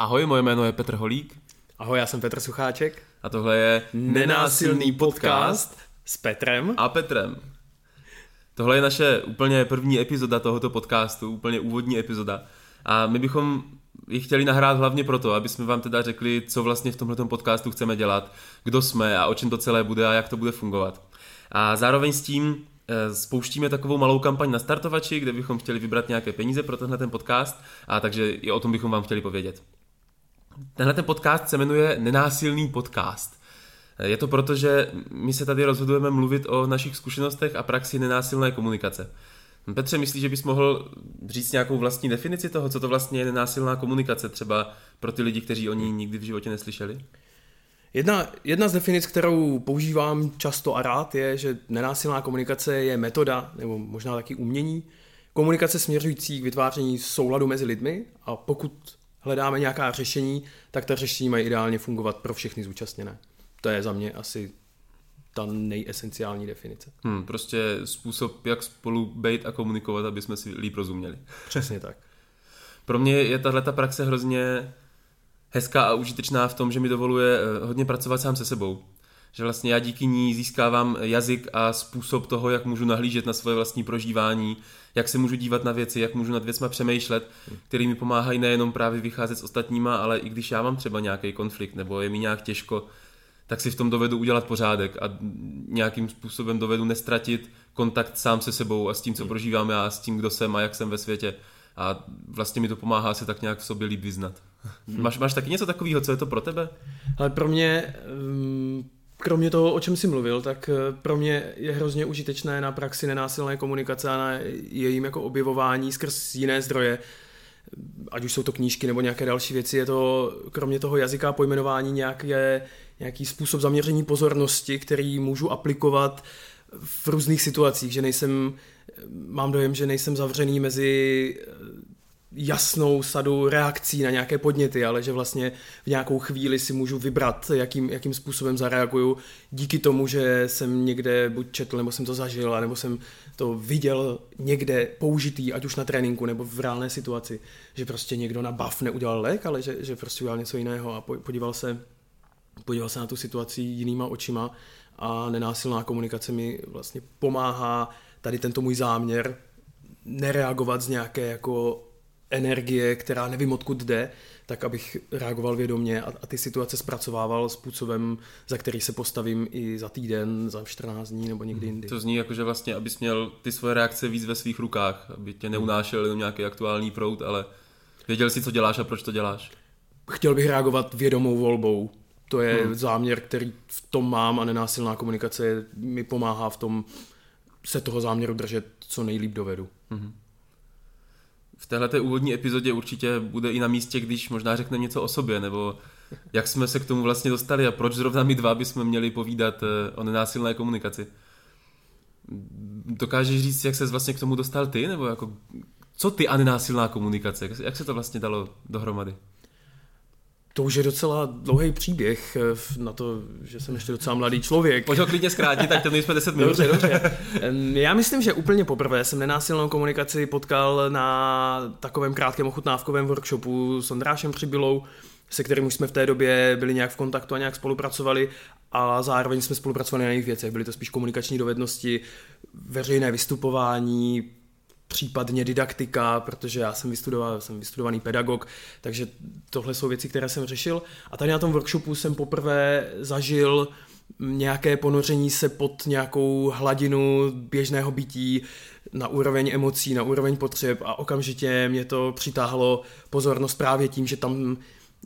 Ahoj, moje jméno je Petr Holík. Ahoj, já jsem Petr Sucháček. A tohle je Nenásilný podcast s Petrem a Petrem. Tohle je naše úplně první epizoda tohoto podcastu, úplně úvodní epizoda. A my bychom ji chtěli nahrát hlavně proto, aby jsme vám teda řekli, co vlastně v tomhle podcastu chceme dělat, kdo jsme a o čem to celé bude a jak to bude fungovat. A zároveň s tím eh, spouštíme takovou malou kampaň na startovači, kde bychom chtěli vybrat nějaké peníze pro tenhle ten podcast a takže i o tom bychom vám chtěli povědět. Tenhle ten podcast se jmenuje Nenásilný podcast. Je to proto, že my se tady rozhodujeme mluvit o našich zkušenostech a praxi nenásilné komunikace. Petře, myslíš, že bys mohl říct nějakou vlastní definici toho, co to vlastně je nenásilná komunikace, třeba pro ty lidi, kteří o ní nikdy v životě neslyšeli? Jedna, jedna z definic, kterou používám často a rád, je, že nenásilná komunikace je metoda, nebo možná taky umění, komunikace směřující k vytváření souladu mezi lidmi a pokud hledáme nějaká řešení, tak ta řešení mají ideálně fungovat pro všechny zúčastněné. To je za mě asi ta nejesenciální definice. Hmm, prostě způsob, jak spolu být a komunikovat, aby jsme si líp rozuměli. Přesně tak. Pro mě je tahle ta praxe hrozně hezká a užitečná v tom, že mi dovoluje eh, hodně pracovat sám se sebou. Že vlastně já díky ní získávám jazyk a způsob toho, jak můžu nahlížet na svoje vlastní prožívání, jak se můžu dívat na věci, jak můžu nad věcma přemýšlet, který mi pomáhají nejenom právě vycházet s ostatníma, ale i když já mám třeba nějaký konflikt nebo je mi nějak těžko, tak si v tom dovedu udělat pořádek a nějakým způsobem dovedu nestratit kontakt sám se sebou a s tím, co prožívám já, a s tím, kdo jsem a jak jsem ve světě. A vlastně mi to pomáhá se tak nějak v sobě líp vyznat. Hmm. Máš, máš taky něco takového, co je to pro tebe? Ale pro mě, kromě toho, o čem jsi mluvil, tak eh, pro mě je hrozně užitečné na praxi nenásilné komunikace a na jejím jako objevování skrz jiné zdroje, ať už jsou to knížky nebo nějaké další věci, je to kromě toho jazyka a pojmenování nějaké, nějaký způsob zaměření pozornosti, který můžu aplikovat v různých situacích, že nejsem, mám dojem, že nejsem zavřený mezi jasnou sadu reakcí na nějaké podněty, ale že vlastně v nějakou chvíli si můžu vybrat, jakým, jakým způsobem zareaguju díky tomu, že jsem někde buď četl, nebo jsem to zažil, nebo jsem to viděl někde použitý, ať už na tréninku, nebo v reálné situaci, že prostě někdo na buff neudělal lék, ale že, že prostě udělal něco jiného a podíval se, podíval se na tu situaci jinýma očima a nenásilná komunikace mi vlastně pomáhá tady tento můj záměr nereagovat z nějaké jako energie, která nevím odkud jde, tak abych reagoval vědomě a, a ty situace zpracovával způsobem, za který se postavím i za týden, za 14 dní nebo někdy jindy. To zní jako, že vlastně, abys měl ty svoje reakce víc ve svých rukách, aby tě neunášel jenom nějaký aktuální prout, ale věděl si, co děláš a proč to děláš. Chtěl bych reagovat vědomou volbou. To je hmm. záměr, který v tom mám a nenásilná komunikace mi pomáhá v tom se toho záměru držet, co nejlíp dovedu. Hmm v téhle úvodní epizodě určitě bude i na místě, když možná řekneme něco o sobě, nebo jak jsme se k tomu vlastně dostali a proč zrovna my dva bychom měli povídat eh, o nenásilné komunikaci. Dokážeš říct, jak se vlastně k tomu dostal ty, nebo jako, co ty a nenásilná komunikace, jak se to vlastně dalo dohromady? To už je docela dlouhý příběh eh, na to, že jsem ještě docela mladý člověk. Pojď ho klidně zkrátit, tak to nejsme 10 minut. Dobře, dobře. Já myslím, že úplně poprvé jsem nenásilnou komunikaci potkal na takovém krátkém ochutnávkovém workshopu s Ondrášem Přibylou, se kterým už jsme v té době byli nějak v kontaktu a nějak spolupracovali a zároveň jsme spolupracovali na jiných věcech. Byly to spíš komunikační dovednosti, veřejné vystupování, případně didaktika, protože já jsem vystudoval, jsem vystudovaný pedagog, takže tohle jsou věci, které jsem řešil. A tady na tom workshopu jsem poprvé zažil nějaké ponoření se pod nějakou hladinu běžného bytí na úroveň emocí, na úroveň potřeb a okamžitě mě to přitáhlo pozornost právě tím, že tam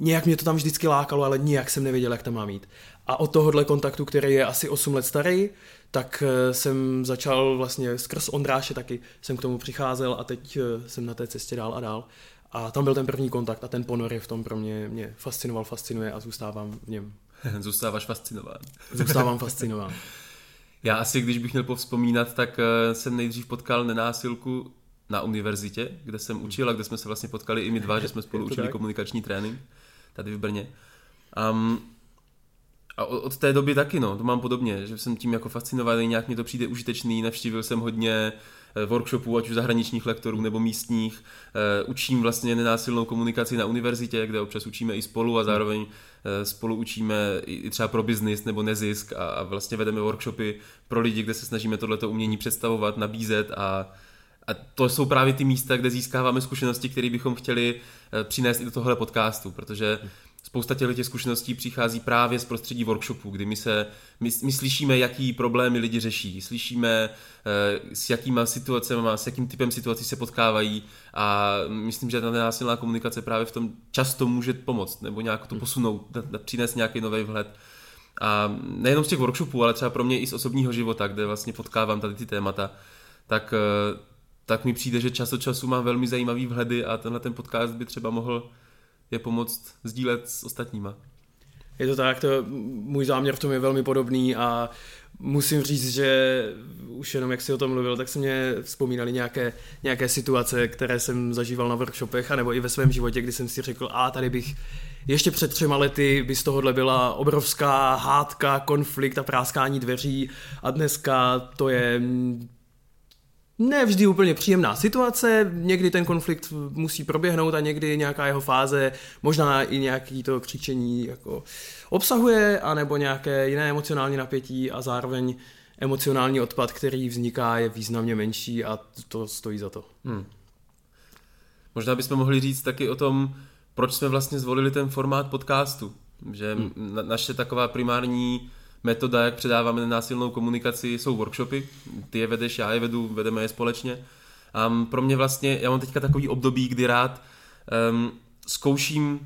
nějak mě to tam vždycky lákalo, ale nijak jsem nevěděl, jak tam mám mít. A od tohohle kontaktu, který je asi 8 let starý, tak eh, jsem začal vlastně skrz Ondráše taky jsem k tomu přicházel a teď eh, jsem na té cestě dál a dál. A tam byl ten první kontakt a ten ponor je v tom pro mě, mě fascinoval, fascinuje a zůstávám v něm. Zůstáváš fascinován. Zůstávám fascinován. Já asi, když bych měl povzpomínat, tak eh, jsem nejdřív potkal nenásilku na univerzitě, kde jsem učil a kde jsme se vlastně potkali i my dva, že jsme spolu učili tak? komunikační trénink tady v Brně. Um, a od té doby taky, no, to mám podobně, že jsem tím jako fascinovaný, nějak mi to přijde užitečný, navštívil jsem hodně workshopů, ať už zahraničních lektorů nebo místních. Učím vlastně nenásilnou komunikaci na univerzitě, kde občas učíme i spolu a zároveň spolu učíme i třeba pro biznis nebo nezisk a vlastně vedeme workshopy pro lidi, kde se snažíme tohleto umění představovat, nabízet a a to jsou právě ty místa, kde získáváme zkušenosti, které bychom chtěli přinést i do tohle podcastu, protože spousta těch zkušeností přichází právě z prostředí workshopů, kdy my, se, my, my slyšíme, jaký problémy lidi řeší, slyšíme, eh, s jakýma situacemi, s jakým typem situací se potkávají a myslím, že ta nenásilná komunikace právě v tom často může pomoct nebo nějak to posunout, přinést nějaký nový vhled. A nejenom z těch workshopů, ale třeba pro mě i z osobního života, kde vlastně potkávám tady ty témata, tak, eh, tak mi přijde, že čas od času mám velmi zajímavý vhledy a tenhle ten podcast by třeba mohl je pomoct sdílet s ostatníma. Je to tak, to, můj záměr v tom je velmi podobný a musím říct, že už jenom jak si o tom mluvil, tak se mě vzpomínali nějaké, nějaké situace, které jsem zažíval na workshopech, anebo i ve svém životě, kdy jsem si řekl, a tady bych ještě před třema lety by z tohohle byla obrovská hádka, konflikt a práskání dveří a dneska to je ne vždy úplně příjemná situace, někdy ten konflikt musí proběhnout a někdy nějaká jeho fáze, možná i nějaký to křičení jako obsahuje, anebo nějaké jiné emocionální napětí a zároveň emocionální odpad, který vzniká, je významně menší a to stojí za to. Hmm. Možná bychom mohli říct taky o tom, proč jsme vlastně zvolili ten formát podcastu. Že hmm. na, naše taková primární metoda, jak předáváme nenásilnou komunikaci, jsou workshopy. Ty je vedeš, já je vedu, vedeme je společně. A pro mě vlastně, já mám teďka takový období, kdy rád um, zkouším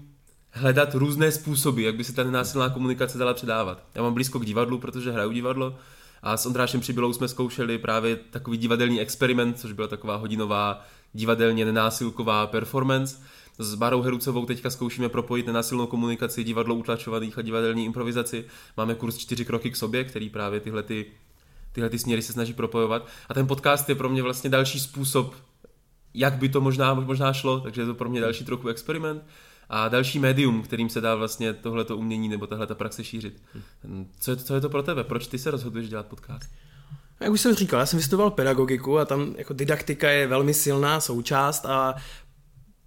hledat různé způsoby, jak by se ta nenásilná komunikace dala předávat. Já mám blízko k divadlu, protože hraju divadlo a s Ondrášem Přibylou jsme zkoušeli právě takový divadelní experiment, což byla taková hodinová divadelně nenásilková performance s Barou Herucovou teďka zkoušíme propojit nenasilnou komunikaci divadlo utlačovaných a divadelní improvizaci. Máme kurz čtyři kroky k sobě, který právě tyhle, ty, tyhle ty směry se snaží propojovat. A ten podcast je pro mě vlastně další způsob, jak by to možná, možná šlo, takže je to pro mě další trochu experiment a další médium, kterým se dá vlastně tohleto umění nebo tahle ta praxe šířit. Co je, to, co je to pro tebe? Proč ty se rozhoduješ dělat podcast? Jak už jsem říkal, já jsem vystudoval pedagogiku a tam jako didaktika je velmi silná součást a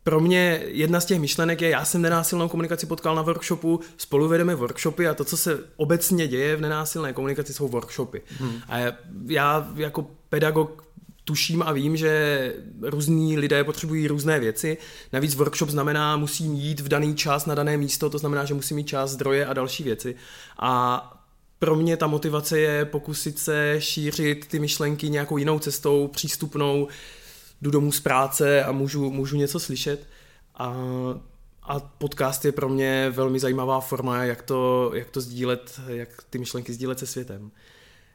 pro mě jedna z těch myšlenek je, já jsem nenásilnou komunikaci potkal na workshopu, spolu vedeme workshopy a to, co se obecně děje v nenásilné komunikaci, jsou workshopy. Hmm. A já jako pedagog tuším a vím, že různí lidé potřebují různé věci. Navíc workshop znamená, musím jít v daný čas na dané místo, to znamená, že musím mít čas, zdroje a další věci. A pro mě ta motivace je pokusit se šířit ty myšlenky nějakou jinou cestou, přístupnou, jdu domů z práce a můžu, můžu něco slyšet. A, a podcast je pro mě velmi zajímavá forma, jak to, jak to sdílet, jak ty myšlenky sdílet se světem.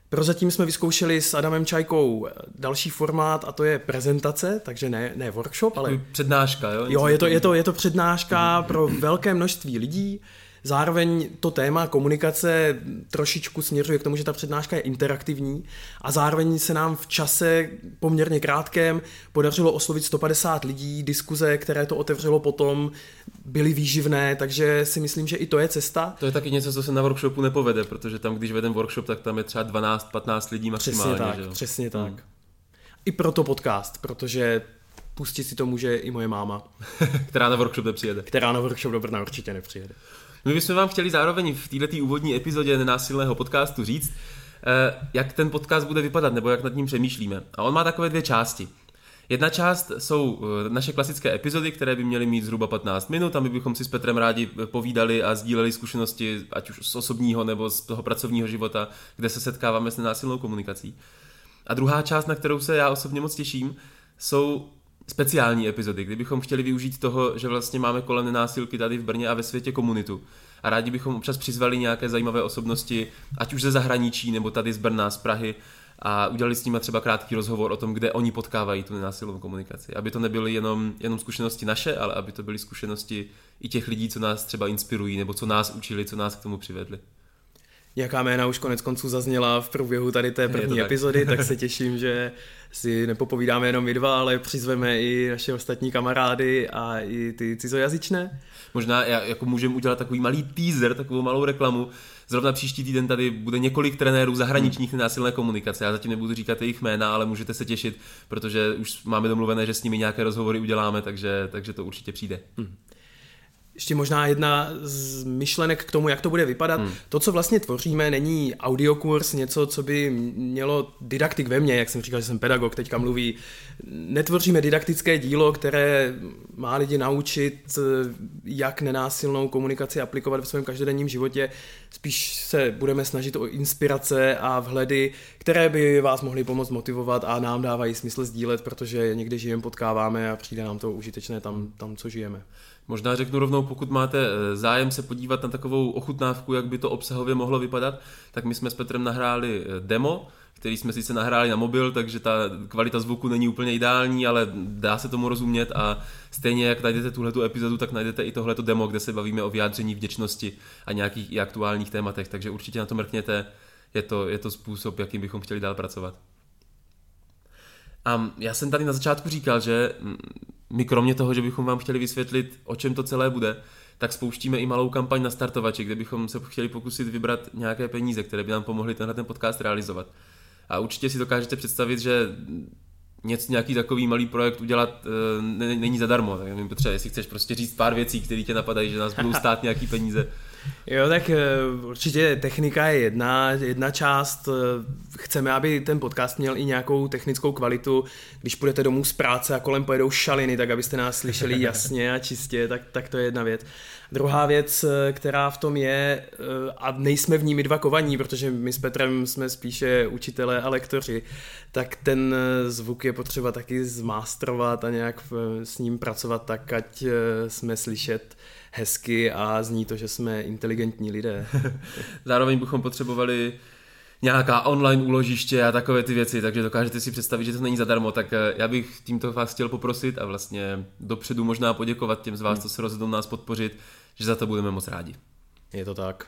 Prozatím jsme vyzkoušeli s Adamem Čajkou další formát a to je prezentace, takže ne, ne workshop, ale... Přednáška, jo? Jo, je to, je, to, je to přednáška pro velké množství lidí Zároveň to téma komunikace trošičku směřuje k tomu, že ta přednáška je interaktivní a zároveň se nám v čase poměrně krátkém podařilo oslovit 150 lidí, diskuze, které to otevřelo potom, byly výživné, takže si myslím, že i to je cesta. To je taky něco, co se na workshopu nepovede, protože tam, když vedem workshop, tak tam je třeba 12-15 lidí maximálně. Přesně tak, že? přesně tak. Hmm. I proto podcast, protože pustit si to může i moje máma. Která na workshop nepřijede. Která na workshop do Brna určitě nepřijede. My bychom vám chtěli zároveň v této úvodní epizodě nenásilného podcastu říct, eh, jak ten podcast bude vypadat, nebo jak nad ním přemýšlíme. A on má takové dvě části. Jedna část jsou eh, naše klasické epizody, které by měly mít zhruba 15 minut a my bychom si s Petrem rádi povídali a sdíleli zkušenosti, ať už z osobního nebo z toho pracovního života, kde se setkáváme s nenásilnou komunikací. A druhá část, na kterou se já osobně moc těším, jsou speciální epizody, kdybychom chtěli využít toho, že vlastně máme kolem nenásilky tady v Brně a ve světě komunitu. A rádi bychom občas přizvali nějaké zajímavé osobnosti, ať už ze zahraničí, nebo tady z Brna, z Prahy, a udělali s nimi třeba krátký rozhovor o tom, kde oni potkávají tu nenásilnou komunikaci. Aby to nebyly jenom, jenom zkušenosti naše, ale aby to byly zkušenosti i těch lidí, co nás třeba inspirují, nebo co nás učili, co nás k tomu přivedli. Nějaká jména už konec konců zazněla v průběhu tady té první epizody, tak se těším, že si nepopovídáme jenom my dva, ale přizveme i naše ostatní kamarády a i ty cizojazyčné. Možná jako můžeme udělat takový malý teaser, takovou malou reklamu. Zrovna příští týden tady bude několik trenérů zahraničních hmm. násilné komunikace. Já zatím nebudu říkat jejich jména, ale můžete se těšit, protože už máme domluvené, že s nimi nějaké rozhovory uděláme, takže, takže to určitě přijde. Hmm. Ještě možná jedna z myšlenek k tomu, jak to bude vypadat. Hmm. To, co vlastně tvoříme, není audiokurs, něco, co by mělo didaktik ve mně, jak jsem říkal, že jsem pedagog, teďka mluví. Netvoříme didaktické dílo, které má lidi naučit, jak nenásilnou komunikaci aplikovat v svém každodenním životě. Spíš se budeme snažit o inspirace a vhledy, které by vás mohly pomoct motivovat a nám dávají smysl sdílet, protože někde žijeme, potkáváme a přijde nám to užitečné tam, tam co žijeme. Možná řeknu rovnou, pokud máte eh, zájem se podívat na takovou ochutnávku, jak by to obsahově mohlo vypadat, tak my jsme s Petrem nahráli eh, demo, který jsme sice nahráli na mobil, takže ta kvalita zvuku není úplně ideální, ale dá se tomu rozumět a stejně jak najdete tuhletu epizodu, tak najdete i tohleto demo, kde se bavíme o vyjádření vděčnosti a nějakých i aktuálních tématech, takže určitě na to mrkněte, je to, je to způsob, jakým bychom chtěli dál pracovat. A já jsem tady na začátku říkal, že mm, my kromě toho, že bychom vám chtěli vysvětlit, o čem to celé bude, tak spouštíme i malou kampaň na startovači, kde bychom se chtěli pokusit vybrat nějaké peníze, které by nám pomohly tenhle ten podcast realizovat. A určitě si dokážete představit, že něco, nějaký takový malý projekt udělat e, není zadarmo. Tak nevím, potřeba, jestli chceš prostě říct pár věcí, které tě napadají, že nás budou stát nějaký peníze. Jo, tak eh, určitě technika je jedna, jedna část. Eh, chceme, aby ten podcast měl i nějakou technickou kvalitu. Když půjdete domů z práce a kolem pojedou šaliny, tak abyste nás slyšeli jasně a čistě, tak, tak to je jedna věc. Druhá věc, eh, která v tom je, a nejsme v ní my dva kovaní, protože my s Petrem jsme spíše učitelé a lektoři, tak ten zvuk je potřeba taky zmástrovat a nějak s ním pracovat tak, ať jsme slyšet hezky a zní to, že jsme inteligentní lidé. Zároveň bychom potřebovali nějaká online úložiště a takové ty věci, takže dokážete si představit, že to není zadarmo, tak eh, já bych tímto vás chtěl poprosit a vlastně dopředu možná poděkovat těm z vás, hmm. co se rozhodnou nás podpořit, že za to budeme moc rádi. Je to tak.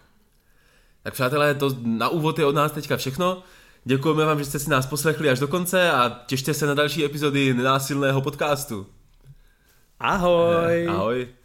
Tak přátelé, to na úvod je od nás teďka všechno. Děkujeme vám, že jste si nás poslechli až do konce a těšte se na další epizody nenásilného podcastu. Ahoj! Ahoj!